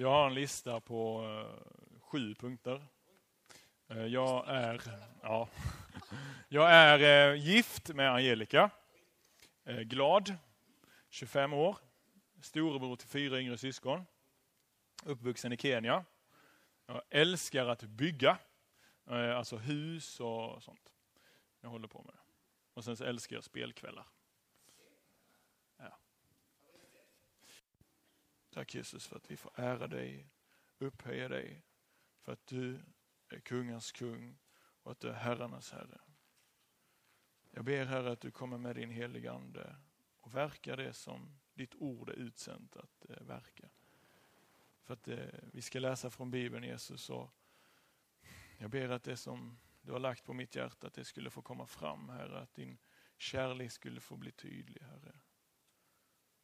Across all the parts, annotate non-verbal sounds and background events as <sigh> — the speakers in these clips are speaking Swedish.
Jag har en lista på eh, sju punkter. Eh, Jag är, ja, <laughs> jag är eh, gift med Angelica. Eh, Glad, 25 år. Storebror till fyra yngre syskon. Uppvuxen i Kenya. Jag älskar att bygga. eh, Alltså hus och sånt. Jag håller på med det. Och sen så älskar jag spelkvällar. Tack Jesus för att vi får ära dig, upphöja dig. För att du är kungars kung och att du är herrarnas herre. Jag ber Herre att du kommer med din heliga Ande och verkar det som ditt ord är utsänt att eh, verka. För att eh, vi ska läsa från Bibeln Jesus och jag ber att det som du har lagt på mitt hjärta att det skulle få komma fram Herre, att din kärlek skulle få bli tydlig Herre.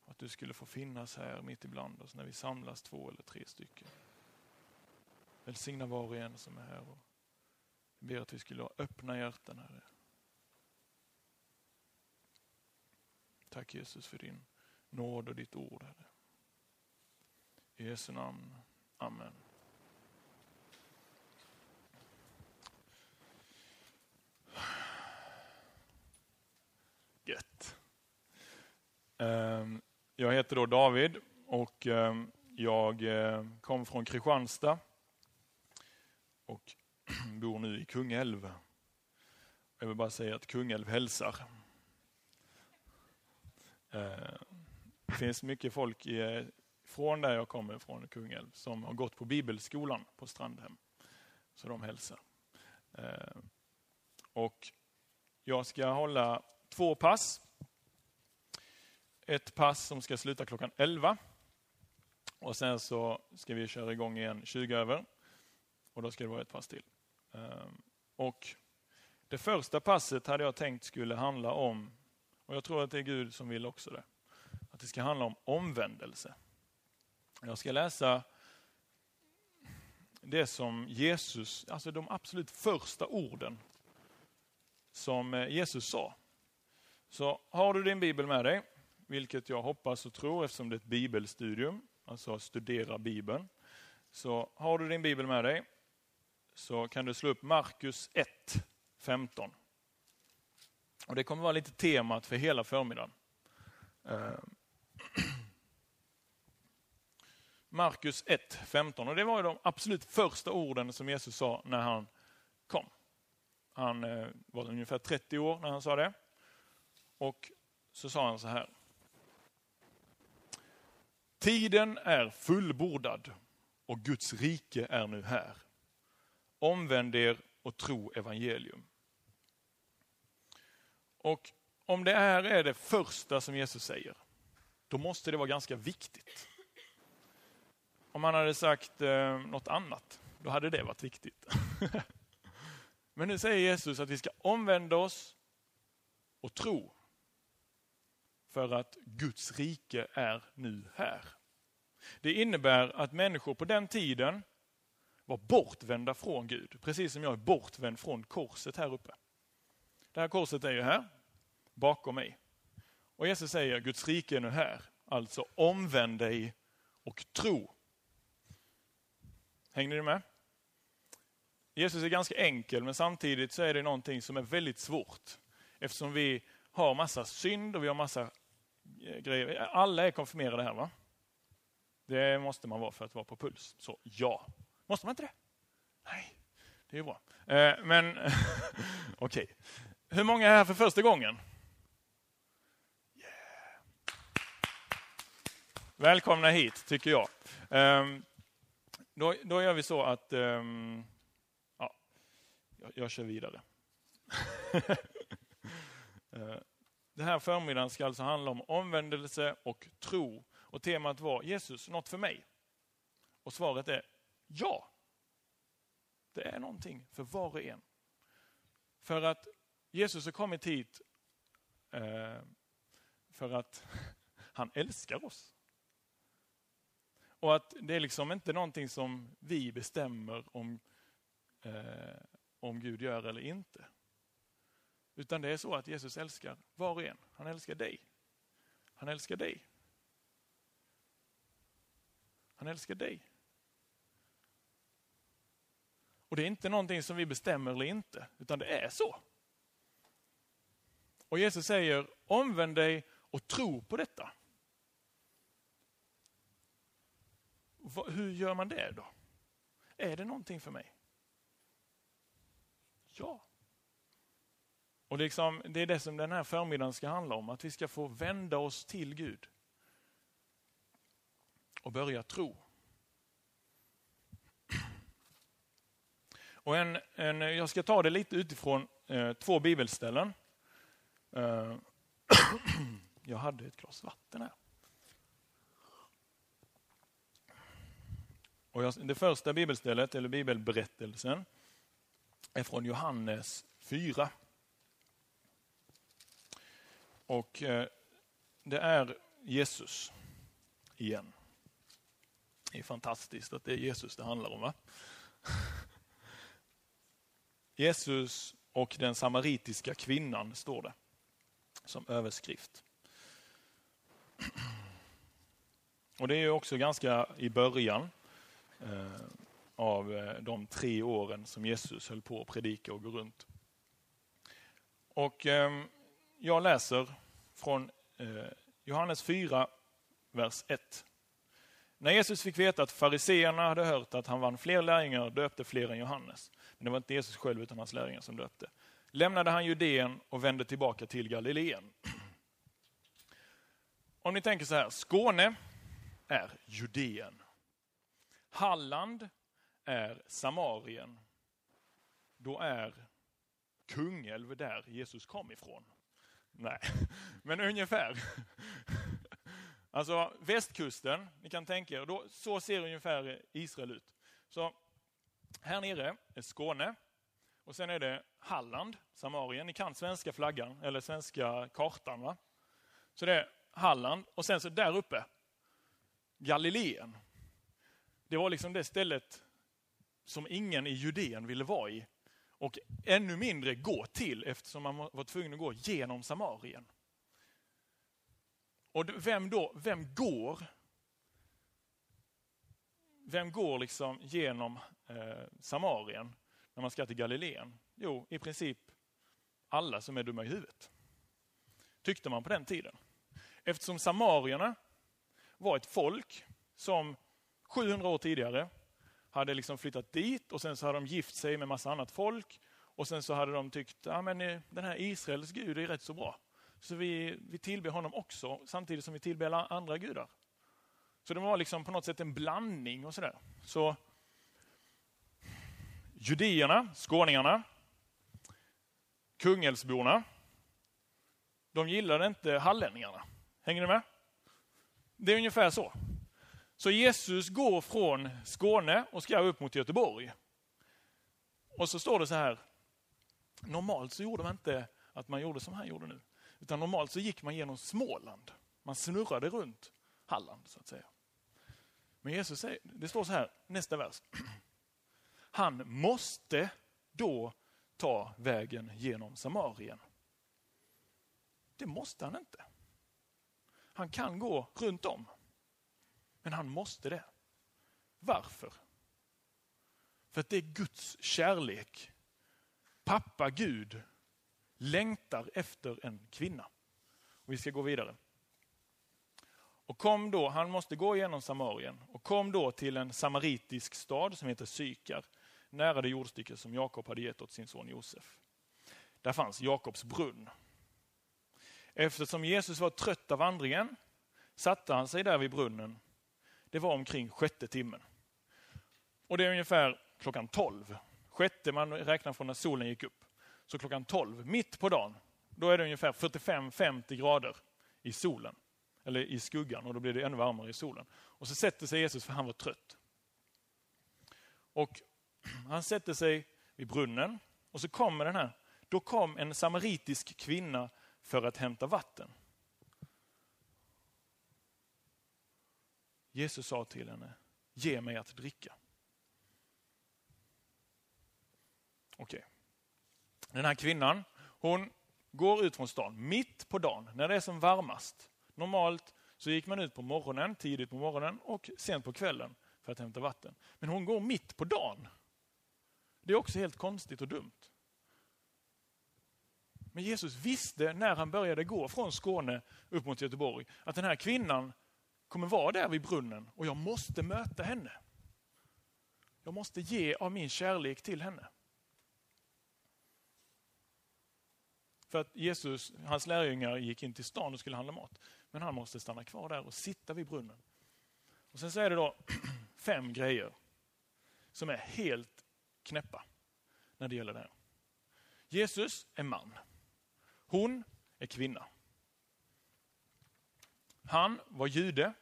Att du skulle få finnas här mitt ibland oss när vi samlas två eller tre stycken. Välsigna var och en som är här. Och jag ber att vi skulle ha öppna hjärtan Herre. Tack Jesus för din nåd och ditt ord Herre. I Jesu namn. Amen. Gött. Ehm, jag heter då David och ehm, jag ehm, kom från Kristianstad och <clears throat> bor nu i Kungälv. Jag vill bara säga att Kungälv hälsar. Eh, det finns mycket folk från där jag kommer från, Kungälv, som har gått på bibelskolan på Strandhem. Så de hälsar. Eh, och jag ska hålla två pass. Ett pass som ska sluta klockan 11. Och sen så ska vi köra igång igen 20 över. Och då ska det vara ett pass till. Ehm, och det första passet hade jag tänkt skulle handla om, och jag tror att det är Gud som vill också det, att det ska handla om omvändelse. Jag ska läsa det som Jesus, alltså de absolut första orden som eh, Jesus sa. Så har du din bibel med dig, vilket jag hoppas och tror eftersom det är ett bibelstudium, alltså studera bibeln. Så har du din bibel med dig så kan du slå upp Markus 1, 15. Och det kommer vara lite temat för hela förmiddagen. Eh, <clears throat> Markus 1, 15. Och det var ju de absolut första orden som Jesus sa när han kom. Han eh, var ungefär 30 år när han sa det. Och så sa han så här. Tiden är fullbordad och Guds rike är nu här. Omvänd er och tro evangelium. Och om det här är det första som Jesus säger, då måste det vara ganska viktigt. Om han hade sagt eh, något annat, då hade det varit viktigt. <laughs> Men nu säger Jesus att vi ska omvända oss och tro. För att Guds rike är nu här. Det innebär att människor på den tiden var bortvända från Gud. Precis som jag är bortvänd från korset här uppe. Det här korset är ju här, bakom mig. Och Jesus säger Guds rike är nu här. Alltså omvänd dig och tro. Hänger ni med? Jesus är ganska enkel men samtidigt så är det någonting som är väldigt svårt. Eftersom vi har massa synd och vi har massa grejer. Alla är konfirmerade här va? Det måste man vara för att vara på puls. Så ja. Måste man inte det? Nej, det är bra. Eh, men <laughs> okej. Okay. Hur många är här för första gången? Yeah. Välkomna hit, tycker jag. Eh, då, då gör vi så att eh, ja, jag, jag kör vidare. <laughs> Eh, den här förmiddagen ska alltså handla om omvändelse och tro. Och temat var Jesus, något för mig? Och svaret är ja. Det är någonting för var och en. För att Jesus har kommit hit eh, för att <laughs> han älskar oss. Och att det är liksom inte någonting som vi bestämmer om, eh, om Gud gör eller inte. Utan det är så att Jesus älskar var och en. Han älskar dig. Han älskar dig. Han älskar dig. Och det är inte någonting som vi bestämmer eller inte, utan det är så. Och Jesus säger, omvänd dig och tro på detta. Hur gör man det då? Är det någonting för mig? Ja. Och liksom, det är det som den här förmiddagen ska handla om, att vi ska få vända oss till Gud. Och börja tro. Och en, en, jag ska ta det lite utifrån eh, två bibelställen. Eh, <clears throat> jag hade ett glas vatten här. Och jag, det första bibelstället, eller bibelberättelsen, är från Johannes 4. Och eh, det är Jesus igen. Det är fantastiskt att det är Jesus det handlar om. va? Jesus och den samaritiska kvinnan står det som överskrift. Och Det är också ganska i början eh, av eh, de tre åren som Jesus höll på att predika och gå runt. Och eh, jag läser från eh, Johannes 4, vers 1. När Jesus fick veta att fariseerna hade hört att han vann fler lärjungar döpte fler än Johannes. Men det var inte Jesus själv utan hans lärjungar som döpte. Lämnade han Judeen och vände tillbaka till Galileen. Om ni tänker så här, Skåne är Judeen. Halland är Samarien. Då är Kungälv där Jesus kom ifrån. Nej, <laughs> men ungefär. <laughs> Alltså västkusten, ni kan tänka er, då, så ser ungefär Israel ut. Så här nere är Skåne och sen är det Halland, Samarien. Ni kan svenska flaggan, eller svenska kartan va? Så det är Halland och sen så där uppe, Galileen. Det var liksom det stället som ingen i Judeen ville vara i. Och ännu mindre gå till eftersom man var tvungen att gå genom Samarien. Och vem då, vem går? Vem går liksom genom eh, Samarien när man ska till Galileen? Jo, i princip alla som är dumma i huvudet. Tyckte man på den tiden. Eftersom samarierna var ett folk som 700 år tidigare hade liksom flyttat dit och sen så hade de gift sig med massa annat folk. Och sen så hade de tyckt att ja, eh, den här Israels Gud är rätt så bra. Så vi, vi tillber honom också samtidigt som vi tillber andra gudar. Så det var liksom på något sätt en blandning och sådär. Så Judierna, skåningarna, Kungälvsborna, de gillade inte hallänningarna. Hänger ni med? Det är ungefär så. Så Jesus går från Skåne och ska upp mot Göteborg. Och så står det så här, normalt så gjorde man inte att man gjorde som han gjorde nu. Utan normalt så gick man genom Småland. Man snurrade runt Halland så att säga. Men Jesus säger, det står så här, nästa vers. <clears throat> Han måste då ta vägen genom Samarien. Det måste han inte. Han kan gå runt om. Men han måste det. Varför? För att det är Guds kärlek. Pappa Gud längtar efter en kvinna. Och vi ska gå vidare. Och kom då, han måste gå genom Samarien och kom då till en samaritisk stad som heter Sykar, nära det jordstycke som Jakob hade gett åt sin son Josef. Där fanns Jakobs brunn. Eftersom Jesus var trött av vandringen satte han sig där vid brunnen. Det var omkring sjätte timmen. Och det är ungefär klockan tolv. Sjätte, man räknar från när solen gick upp. Så klockan 12, mitt på dagen, då är det ungefär 45-50 grader i solen. Eller i skuggan och då blir det ännu varmare i solen. Och så sätter sig Jesus för han var trött. Och han sätter sig vid brunnen och så kommer den här. Då kom en samaritisk kvinna för att hämta vatten. Jesus sa till henne, ge mig att dricka. Okej. Okay. Den här kvinnan, hon går ut från stan mitt på dagen när det är som varmast. Normalt så gick man ut på morgonen, tidigt på morgonen och sent på kvällen för att hämta vatten. Men hon går mitt på dagen. Det är också helt konstigt och dumt. Men Jesus visste när han började gå från Skåne upp mot Göteborg att den här kvinnan kommer vara där vid brunnen och jag måste möta henne. Jag måste ge av min kärlek till henne. För att Jesus, hans lärjungar gick in till stan och skulle handla mat. Men han måste stanna kvar där och sitta vid brunnen. Och Sen så är det då <clears throat> fem grejer som är helt knäppa när det gäller det här. Jesus är man. Hon är kvinna. Han var jude,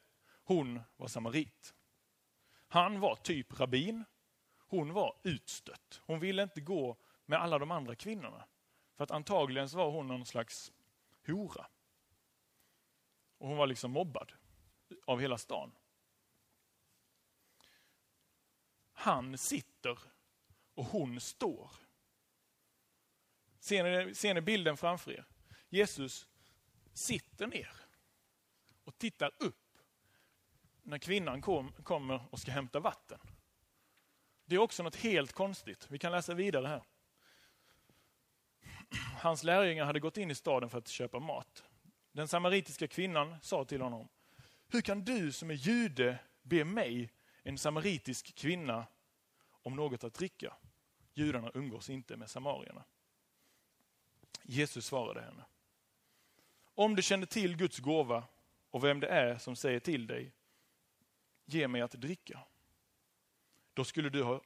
hon var samarit. Han var typ rabbin, hon var utstött. Hon ville inte gå med alla de andra kvinnorna. För att antagligen så var hon någon slags hora. Och hon var liksom mobbad av hela stan. Han sitter och hon står. Ser ni, ser ni bilden framför er? Jesus sitter ner och tittar upp när kvinnan kom, kommer och ska hämta vatten. Det är också något helt konstigt. Vi kan läsa vidare här. Hans lärjungar hade gått in i staden för att köpa mat. Den samaritiska kvinnan sa till honom, hur kan du som är jude be mig, en samaritisk kvinna, om något att dricka? Judarna umgås inte med samarierna. Jesus svarade henne, om du kände till Guds gåva och vem det är som säger till dig, ge mig att dricka. Då skulle du ha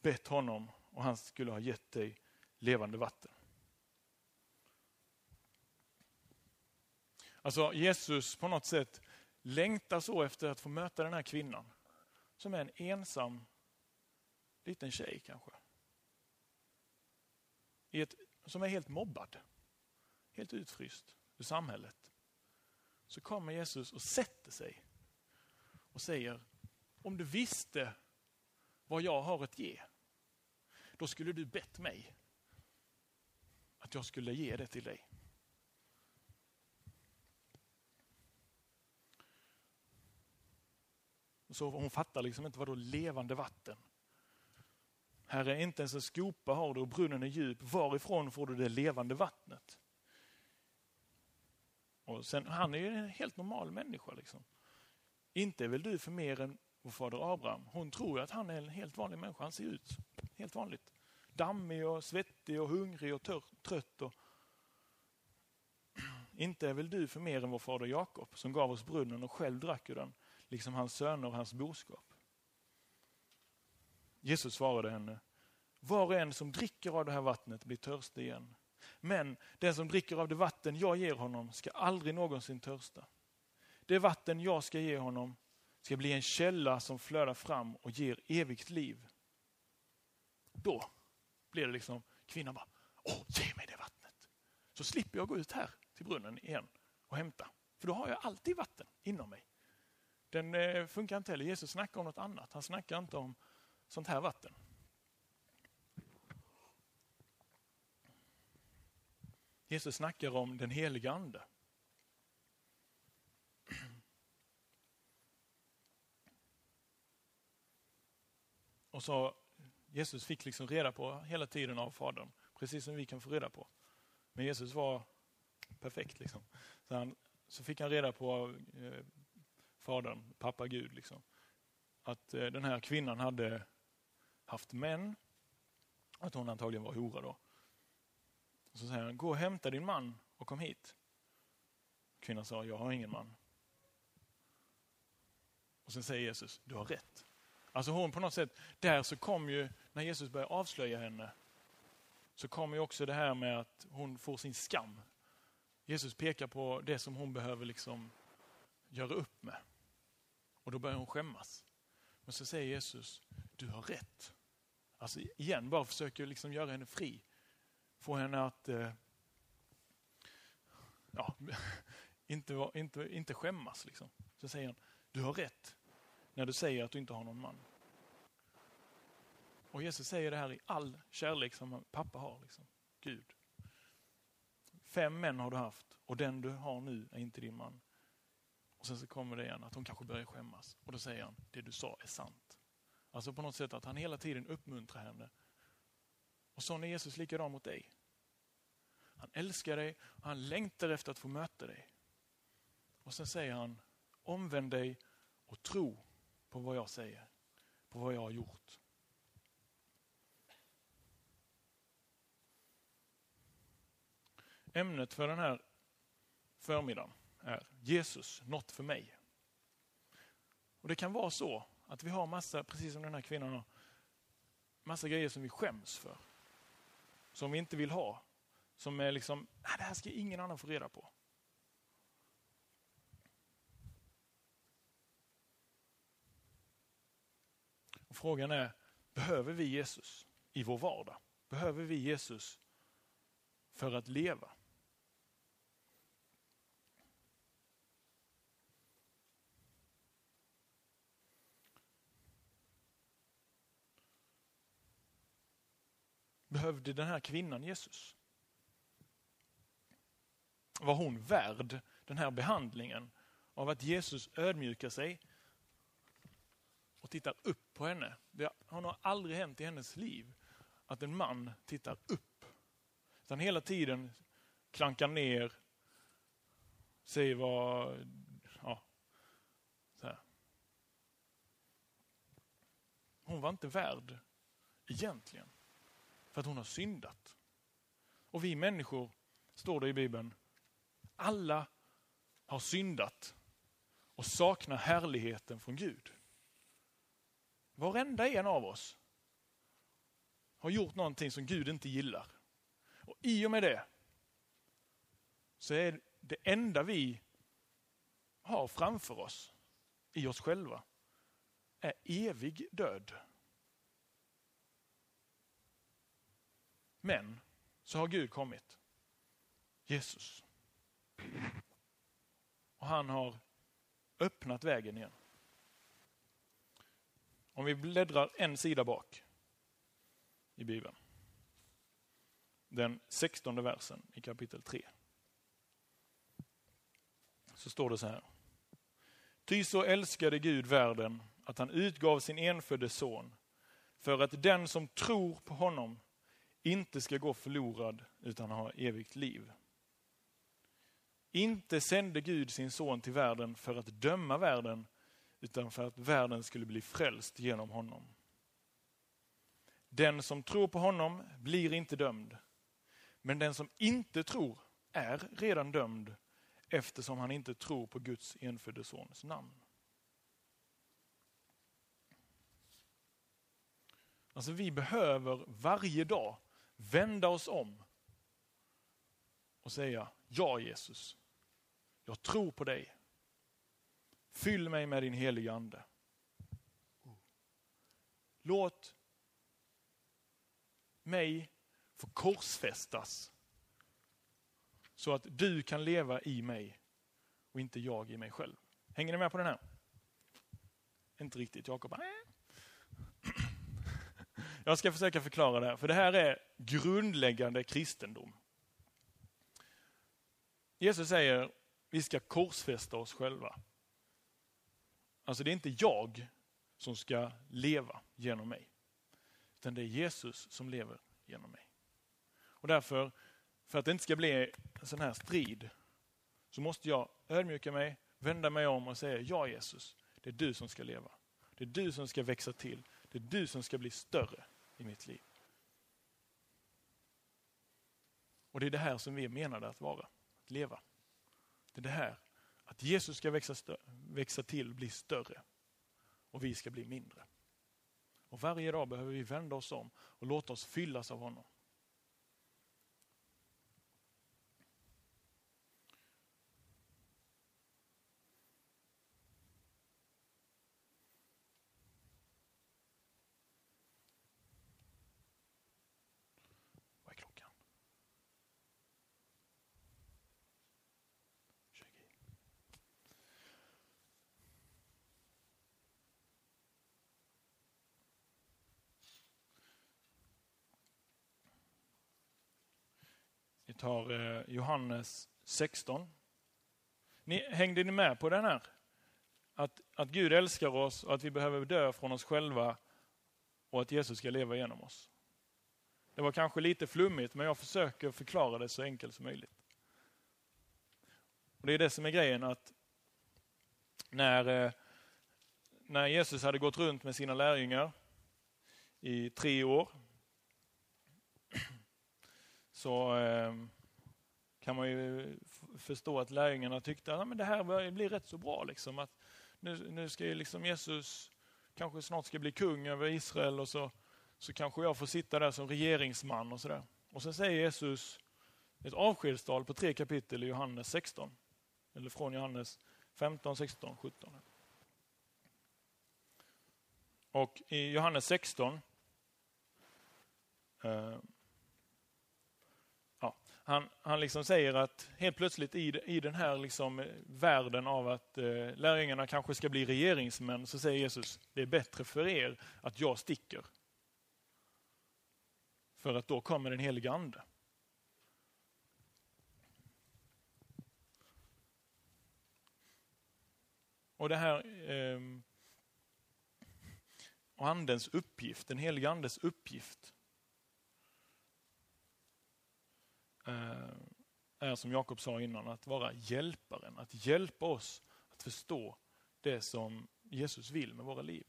bett honom och han skulle ha gett dig levande vatten. Alltså Jesus på något sätt längtar så efter att få möta den här kvinnan. Som är en ensam liten tjej kanske. I ett, som är helt mobbad. Helt utfryst ur samhället. Så kommer Jesus och sätter sig och säger, om du visste vad jag har att ge, då skulle du bett mig att jag skulle ge det till dig. Så hon fattar liksom inte vad då levande vatten. Herre, inte ens en skopa har du och brunnen är djup. Varifrån får du det levande vattnet? Och sen, han är ju en helt normal människa. Liksom. Inte är väl du för mer än vår fader Abraham. Hon tror att han är en helt vanlig människa. Han ser ut helt vanligt. Dammig och svettig och hungrig och tör, trött. Och... <clears throat> Inte är väl du för mer än vår fader Jakob som gav oss brunnen och själv drack ur den liksom hans söner och hans boskap. Jesus svarade henne, var och en som dricker av det här vattnet blir törstig igen. Men den som dricker av det vatten jag ger honom ska aldrig någonsin törsta. Det vatten jag ska ge honom ska bli en källa som flödar fram och ger evigt liv. Då blir det liksom, kvinnan bara, åh, ge mig det vattnet. Så slipper jag gå ut här till brunnen igen och hämta. För då har jag alltid vatten inom mig den eh, funkar inte heller. Jesus snackar om något annat. Han snackar inte om sånt här vatten. Jesus snackar om den heliga ande. Och så Jesus fick liksom reda på hela tiden av Fadern, precis som vi kan få reda på. Men Jesus var perfekt. Liksom. Så, han, så fick han reda på eh, Fadern, pappa Gud. Liksom. Att eh, den här kvinnan hade haft män, att hon antagligen var hora då. Så säger han, gå och hämta din man och kom hit. Kvinnan sa, jag har ingen man. Och sen säger Jesus, du har rätt. Alltså hon på något sätt, där så kom ju, när Jesus börjar avslöja henne, så kommer ju också det här med att hon får sin skam. Jesus pekar på det som hon behöver liksom göra upp med. Och då börjar hon skämmas. Men så säger Jesus, du har rätt. Alltså igen, bara försöker liksom göra henne fri. Få henne att eh, ja, <laughs> inte, inte, inte skämmas. Liksom. Så säger han, du har rätt när du säger att du inte har någon man. Och Jesus säger det här i all kärlek som pappa har. Liksom. Gud. Fem män har du haft och den du har nu är inte din man. Och sen så kommer det igen att hon kanske börjar skämmas. Och då säger han, det du sa är sant. Alltså på något sätt att han hela tiden uppmuntrar henne och sån är Jesus likadan mot dig. Han älskar dig och han längtar efter att få möta dig. Och sen säger han, omvänd dig och tro på vad jag säger, på vad jag har gjort. Ämnet för den här förmiddagen är Jesus, något för mig. Och Det kan vara så att vi har massa, precis som den här kvinnan har, massa grejer som vi skäms för. Som vi inte vill ha. Som är liksom, nej, det här ska ingen annan få reda på. Och frågan är, behöver vi Jesus i vår vardag? Behöver vi Jesus för att leva? Behövde den här kvinnan Jesus? Var hon värd den här behandlingen av att Jesus ödmjukar sig och tittar upp på henne? Det har nog aldrig hänt i hennes liv att en man tittar upp. Utan hela tiden klankar ner, säger vad... Ja, så här. Hon var inte värd egentligen för att hon har syndat. Och vi människor, står det i Bibeln, alla har syndat och saknar härligheten från Gud. Varenda en av oss har gjort någonting som Gud inte gillar. Och i och med det så är det enda vi har framför oss, i oss själva, är evig död. Men så har Gud kommit. Jesus. Och han har öppnat vägen igen. Om vi bläddrar en sida bak i Bibeln. Den sextonde versen i kapitel 3. Så står det så här. Ty så älskade Gud världen att han utgav sin enfödde son för att den som tror på honom inte ska gå förlorad utan ha evigt liv. Inte sände Gud sin son till världen för att döma världen utan för att världen skulle bli frälst genom honom. Den som tror på honom blir inte dömd. Men den som inte tror är redan dömd eftersom han inte tror på Guds enfödde sons namn. Alltså vi behöver varje dag vända oss om och säga ja Jesus, jag tror på dig. Fyll mig med din heliga ande. Låt mig få korsfästas så att du kan leva i mig och inte jag i mig själv. Hänger ni med på den här? Inte riktigt, Jakob. Äh. Jag ska försöka förklara det här, för det här är grundläggande kristendom. Jesus säger, vi ska korsfästa oss själva. Alltså det är inte jag som ska leva genom mig. Utan det är Jesus som lever genom mig. Och därför, för att det inte ska bli en sån här strid, så måste jag ödmjuka mig, vända mig om och säga, ja Jesus, det är du som ska leva. Det är du som ska växa till. Det är du som ska bli större i mitt liv. Och det är det här som vi är menade att vara, att leva. Det är det här, att Jesus ska växa, växa till, bli större och vi ska bli mindre. Och varje dag behöver vi vända oss om och låta oss fyllas av honom. Vi tar eh, Johannes 16. Ni, hängde ni med på den här? Att, att Gud älskar oss och att vi behöver dö från oss själva och att Jesus ska leva genom oss. Det var kanske lite flummigt, men jag försöker förklara det så enkelt som möjligt. Och Det är det som är grejen, att när, eh, när Jesus hade gått runt med sina lärjungar i tre år, så eh, kan man ju förstå att lärjungarna tyckte att det här blir rätt så bra. Liksom, att nu, nu ska ju liksom Jesus kanske snart ska bli kung över Israel och så, så kanske jag får sitta där som regeringsman och sådär. Och sen säger Jesus ett avskedstal på tre kapitel i Johannes 16. Eller från Johannes 15, 16, 17. Och i Johannes 16 eh, han, han liksom säger att helt plötsligt i, i den här liksom eh, världen av att eh, lärjungarna kanske ska bli regeringsmän, så säger Jesus, det är bättre för er att jag sticker. För att då kommer den helige Ande. Och det här eh, och Andens uppgift, den helige Andes uppgift, Eh, Eh, är som Jakob sa innan, att vara hjälparen, att hjälpa oss att förstå det som Jesus vill med våra liv.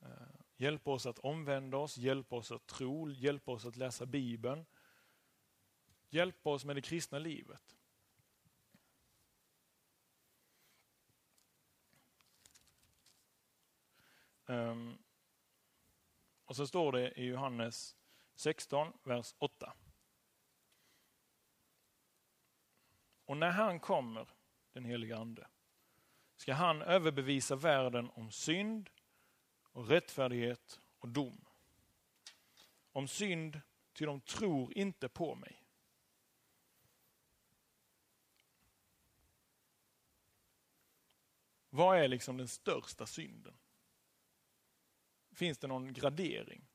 Eh, hjälpa oss att omvända oss, hjälpa oss att tro, hjälpa oss att läsa Bibeln. Hjälpa oss med det kristna livet. Um, och så står det i Johannes 16, vers 8. Och när han kommer, den heliga Ande, ska han överbevisa världen om synd och rättfärdighet och dom. Om synd, ty de tror inte på mig. Vad är liksom den största synden? Finns det någon gradering?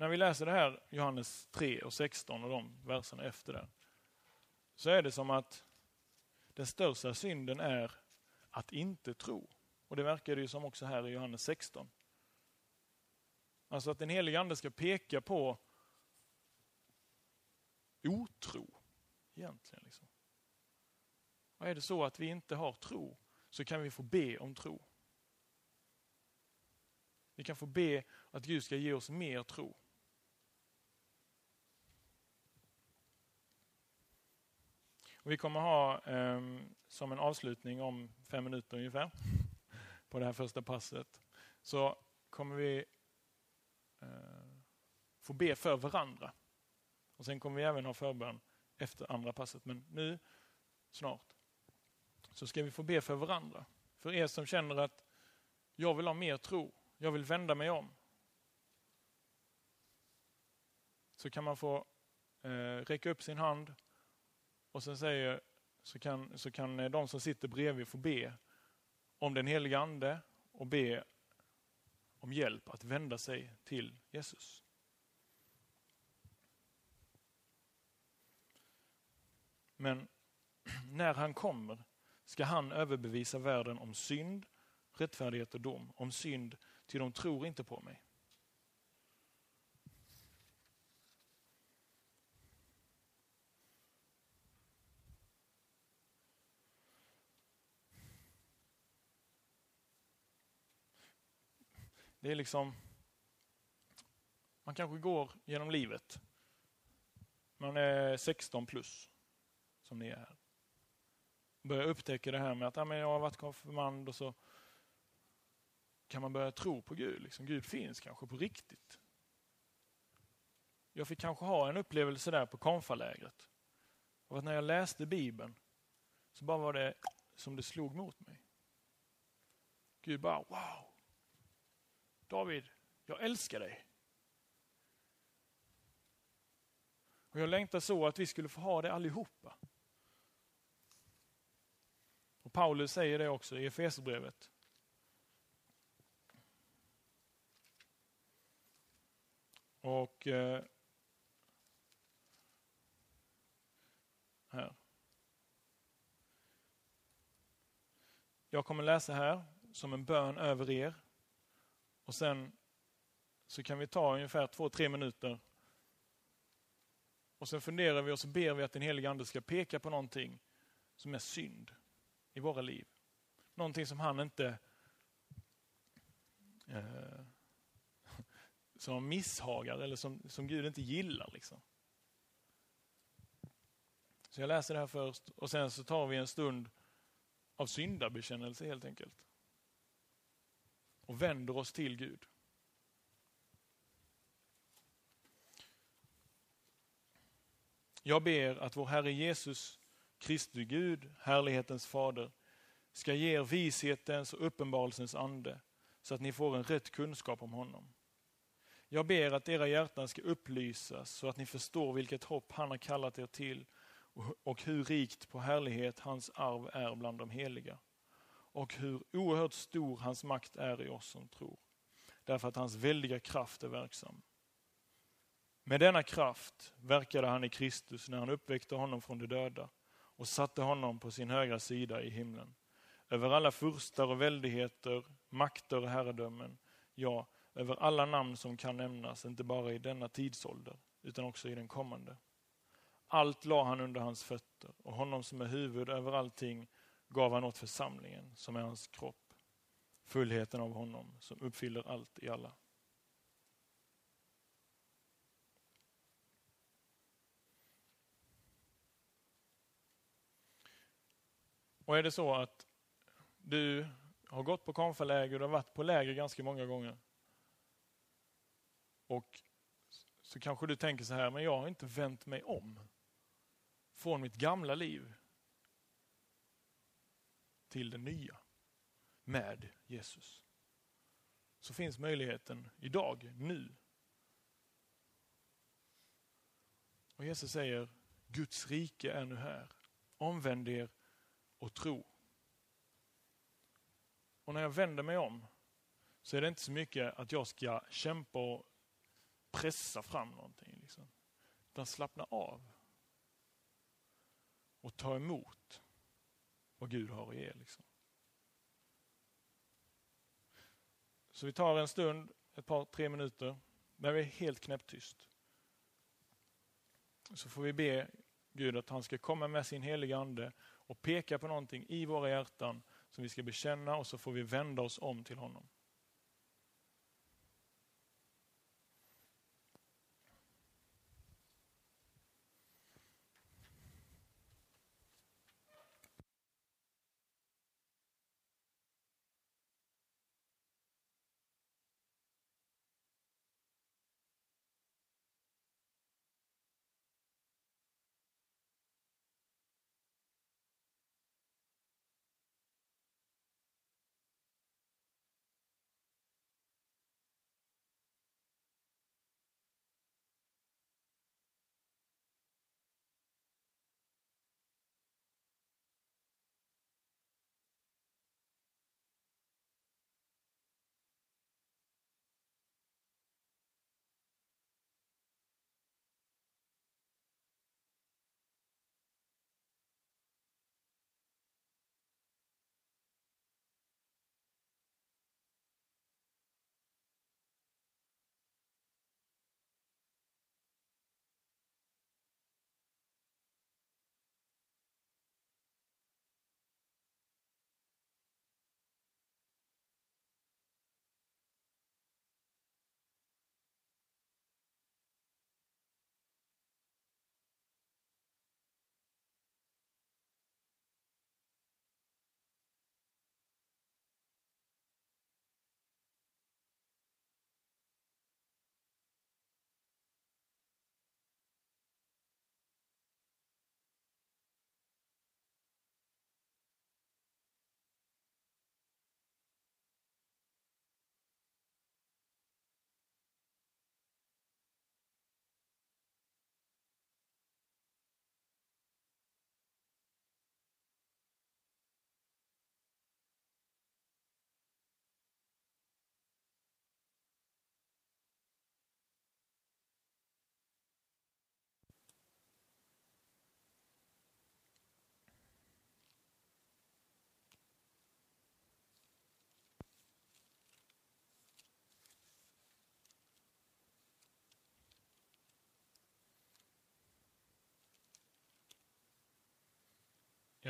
När vi läser det här, Johannes 3 och 16 och de verserna efter det, så är det som att den största synden är att inte tro. Och det verkar det ju som också här i Johannes 16. Alltså att den helige Ande ska peka på otro, egentligen. Liksom. Och är det så att vi inte har tro, så kan vi få be om tro. Vi kan få be att Gud ska ge oss mer tro. Och vi kommer ha eh, som en avslutning om fem minuter ungefär på det här första passet. Så kommer vi eh, få be för varandra. Och Sen kommer vi även ha förbön efter andra passet. Men nu, snart, så ska vi få be för varandra. För er som känner att jag vill ha mer tro, jag vill vända mig om. Så kan man få eh, räcka upp sin hand och sen säger, så kan, så kan eh, de som sitter bredvid få be om den helige Ande och be om hjälp att vända sig till Jesus. Men <clears throat> när han kommer ska han överbevisa världen om synd, rättfärdighet och dom. Om synd, ty de tror inte på mig. Det är liksom, man kanske går genom livet. Man är 16 plus, som ni är här. Börjar upptäcka det här med att ja, men jag har varit konfirmand och så kan man börja tro på Gud. Liksom, Gud finns kanske på riktigt. Jag fick kanske ha en upplevelse där på konfalägret. Och att när jag läste Bibeln så bara var det som det slog mot mig. Gud bara, wow, David, jag älskar dig. Och jag längtar så att vi skulle få ha det allihopa. Och Paulus säger det också i Efesierbrevet. Och eh, här. Jag kommer läsa här som en bön över er och sen så kan vi ta ungefär två, tre minuter och sen funderar vi och så ber vi att den helige Ande ska peka på någonting som är synd i våra liv. Någonting som han inte eh, <laughs> som misshagar eller som, som Gud inte gillar. Liksom. Så jag läser det här först och sen så tar vi en stund av syndabekännelse helt enkelt. Och vänder oss till Gud. Jag ber att vår Herre Jesus, Kristi Gud, härlighetens fader, ska ge er vishetens och uppenbarelsens ande så att ni får en rätt kunskap om honom. Jag ber att era hjärtan ska upplysas så att ni förstår vilket hopp han har kallat er till och hur rikt på härlighet hans arv är bland de heliga. Och hur oerhört stor hans makt är i oss som tror. Därför att hans väldiga kraft är verksam. Med denna kraft verkade han i Kristus när han uppväckte honom från de döda och satte honom på sin högra sida i himlen. Över alla furstar och väldigheter, makter och herradömen, ja, över alla namn som kan nämnas, inte bara i denna tidsålder, utan också i den kommande. Allt la han under hans fötter och honom som är huvud över allting gav han åt församlingen, som är hans kropp, fullheten av honom som uppfyller allt i alla. Och är det så att du har gått på konfaläger och har varit på läger ganska många gånger. Och så kanske du tänker så här, men jag har inte vänt mig om från mitt gamla liv till det nya med Jesus. Så finns möjligheten idag, nu. Och Jesus säger, Guds rike är nu här. Omvänd er och tro. Och när jag vänder mig om så är det inte så mycket att jag ska kämpa och pressa fram någonting. Liksom. Utan slappna av. Och ta emot vad Gud har att ge. Liksom. Så vi tar en stund, ett par, tre minuter, när vi är helt knäpptyst. Så får vi be Gud att han ska komma med sin heliga Ande och peka på någonting i våra hjärtan som vi ska bekänna och så får vi vända oss om till honom.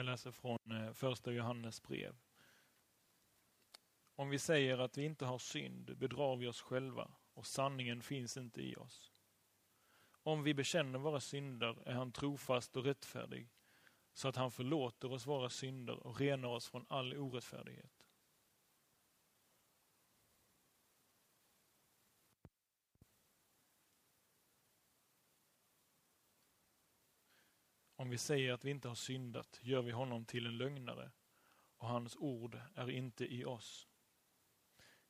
Jag läser från eh, första Johannes brev. Om vi säger att vi inte har synd bedrar vi oss själva och sanningen finns inte i oss. Om vi bekänner våra synder är han trofast och rättfärdig så att han förlåter oss våra synder och renar oss från all orättfärdighet. Om vi säger att vi inte har syndat gör vi honom till en lögnare och hans ord är inte i oss.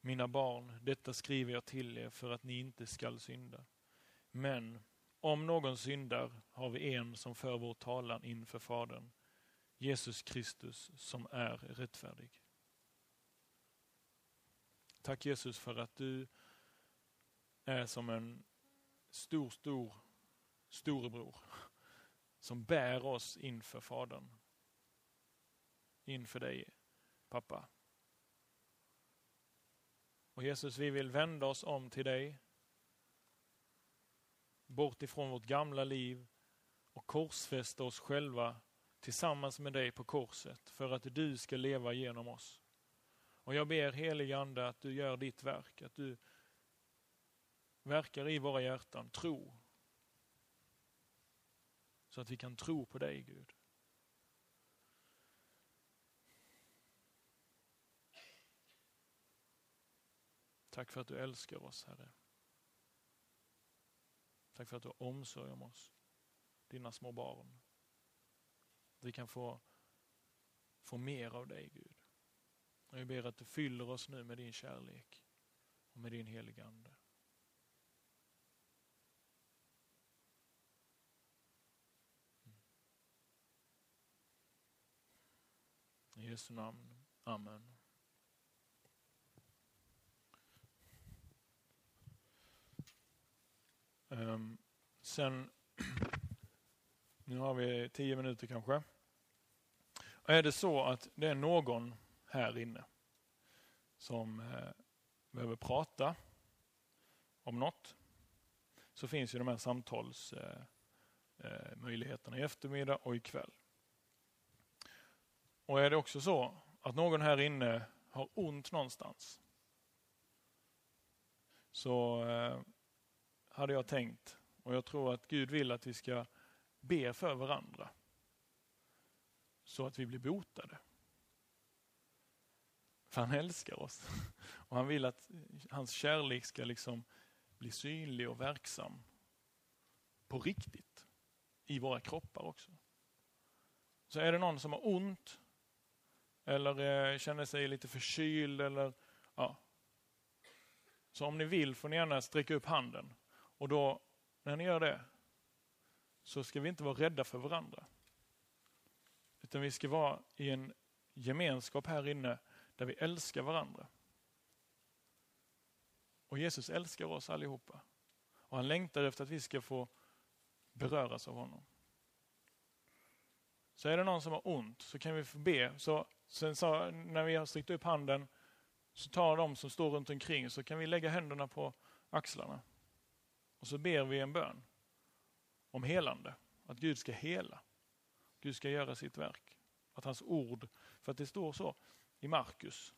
Mina barn, detta skriver jag till er för att ni inte skall synda. Men om någon syndar har vi en som för vår talan inför Fadern, Jesus Kristus som är rättfärdig. Tack Jesus för att du är som en stor, stor storebror som bär oss inför Fadern. Inför dig, pappa. Och Jesus, vi vill vända oss om till dig. Bort ifrån vårt gamla liv och korsfästa oss själva tillsammans med dig på korset för att du ska leva genom oss. Och jag ber helige Ande att du gör ditt verk, att du verkar i våra hjärtan, tro. Så att vi kan tro på dig Gud. Tack för att du älskar oss, Herre. Tack för att du har omsorg om oss, dina små barn. Att Vi kan få, få mer av dig, Gud. Och jag ber att du fyller oss nu med din kärlek och med din heliga Ande. I Jesu namn. Amen. Um, sen, <clears throat> nu har vi tio minuter kanske. Är det så att det är någon här inne som eh, behöver prata om något så finns ju de här samtalsmöjligheterna eh, eh, i eftermiddag och ikväll. Och är det också så att någon här inne har ont någonstans så eh, hade jag tänkt. Och jag tror att Gud vill att vi ska be för varandra. Så att vi blir botade. För han älskar oss. <laughs> Och han vill att hans kärlek ska liksom bli synlig och verksam. På riktigt. I våra kroppar också. Så är det någon som har ont eller eh, känner sig lite förkyld eller ja. Så om ni vill får ni gärna sträcka upp handen och då, när ni gör det, så ska vi inte vara rädda för varandra. Utan vi ska vara i en gemenskap här inne där vi älskar varandra. Och Jesus älskar oss allihopa. Och han längtar efter att vi ska få beröras av honom. Så är det någon som har ont så kan vi få be. Så, sen så, när vi har sträckt upp handen så tar de som står runt omkring så kan vi lägga händerna på axlarna. Och så ber vi en bön om helande. Att Gud ska hela. Gud ska göra sitt verk. Att hans ord, för att det står så i Markus.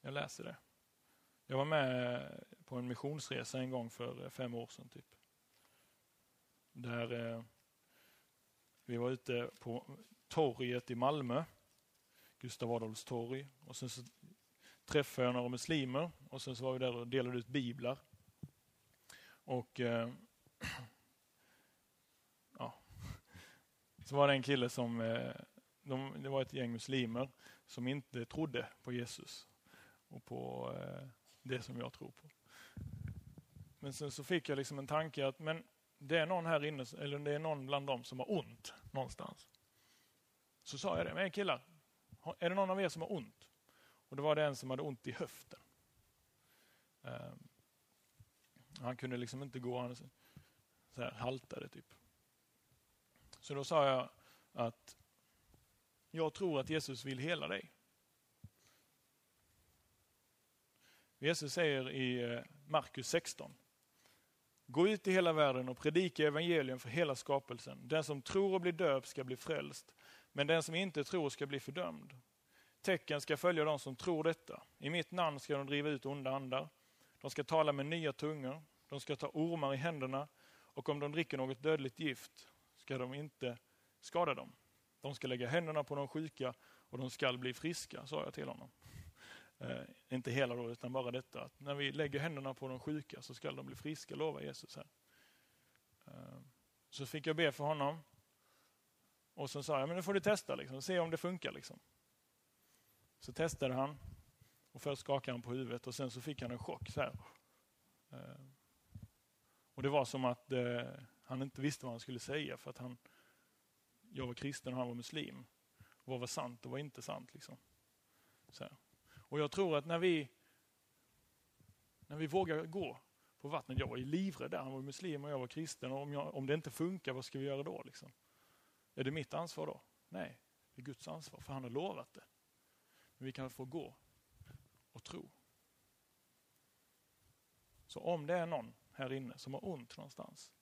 Jag läser det. Jag var med på en missionsresa en gång för fem år sedan. typ. Där eh, vi var ute på torget i Malmö, Gustav Adolfs torg. Och sen så träffade jag några muslimer och sen så var vi där och delade ut biblar. Och eh, <clears throat> ja, så var det en kille som, eh, de, det var ett gäng muslimer som inte trodde på Jesus och på eh, det som jag tror på. Men sen så fick jag liksom en tanke att men det är någon här inne, eller det är någon bland dem som har ont någonstans. Så sa jag det, men killar, är det någon av er som har ont? Och det var det en som hade ont i höften. Um, han kunde liksom inte gå, han så här, haltade typ. Så då sa jag att jag tror att Jesus vill hela dig. Jesus säger i eh, Markus 16 Gå ut i hela världen och predika evangelium för hela skapelsen. Den som tror och blir döpt ska bli frälst, men den som inte tror ska bli fördömd. Tecken ska följa de som tror detta. I mitt namn ska de driva ut onda andar. De ska tala med nya tungor. De ska ta ormar i händerna och om de dricker något dödligt gift ska de inte skada dem. De ska lägga händerna på de sjuka och de ska bli friska, sa jag till honom. Eh, inte hela då, utan bara detta att när vi lägger händerna på de sjuka så ska de bli friska, lovar Jesus här. Eh, så fick jag be för honom. Och så sa jag, men nu får du testa, liksom, se om det funkar. Liksom. Så testade han. Och först skakade han på huvudet och sen så fick han en chock. Så här. Eh, och det var som att eh, han inte visste vad han skulle säga för att han, jag var kristen och han var muslim. Vad var sant och vad inte sant? Liksom. Så här. Och jag tror att när vi, när vi vågar gå på vattnet, jag var ju livrädd där, han var muslim och jag var kristen. Och om, jag, om det inte funkar, vad ska vi göra då? Liksom? Är det mitt ansvar då? Nej, det är Guds ansvar, för han har lovat det. Men vi kan få gå och tro. Så om det är någon här inne som har ont någonstans,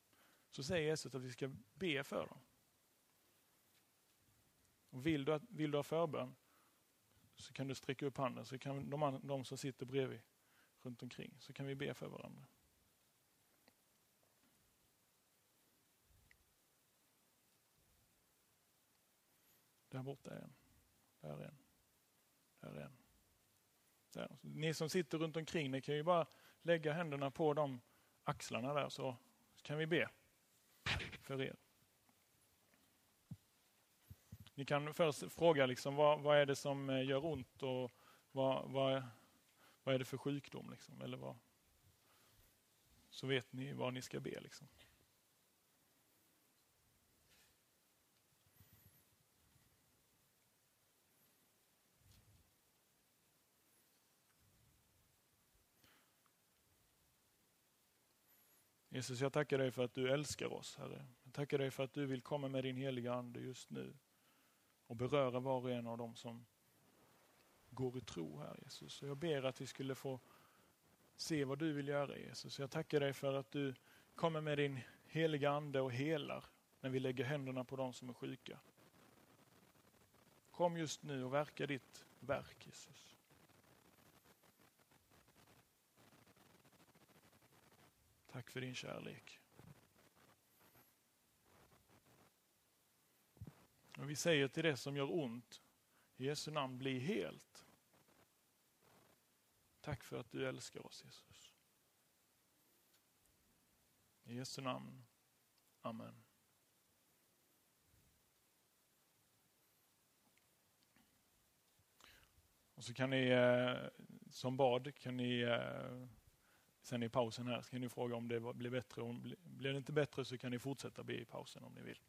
så säger Jesus att vi ska be för dem. Och vill, du, vill du ha förbön, så kan du sträcka upp handen så kan de, de som sitter bredvid runt omkring så kan vi be för varandra. Där borta är en. Där är en. Där är en. Där. Ni som sitter runt omkring, ni kan ju bara lägga händerna på de axlarna där så kan vi be för er. Ni kan först fråga liksom, vad, vad är det som eh, gör ont och vad, vad, vad är det för sjukdom? Liksom, eller vad, så vet ni vad ni ska be. Liksom. Jesus, jag tackar dig för att du älskar oss, Herre. Jag tackar dig för att du vill komma med din heliga Ande just nu och beröra var och en av dem som går i tro här Jesus. Och jag ber att vi skulle få se vad du vill göra Jesus. Jag tackar dig för att du kommer med din heliga Ande och helar när vi lägger händerna på dem som är sjuka. Kom just nu och verka ditt verk Jesus. Tack för din kärlek. Och vi säger till det som gör ont, i Jesu namn, bli helt. Tack för att du älskar oss Jesus. I Jesu namn. Amen. Och så kan ni eh, som bad, kan ni eh, sen i pausen här, så kan ni fråga om det blir bättre. Om, blir det inte bättre så kan ni fortsätta be i pausen om ni vill.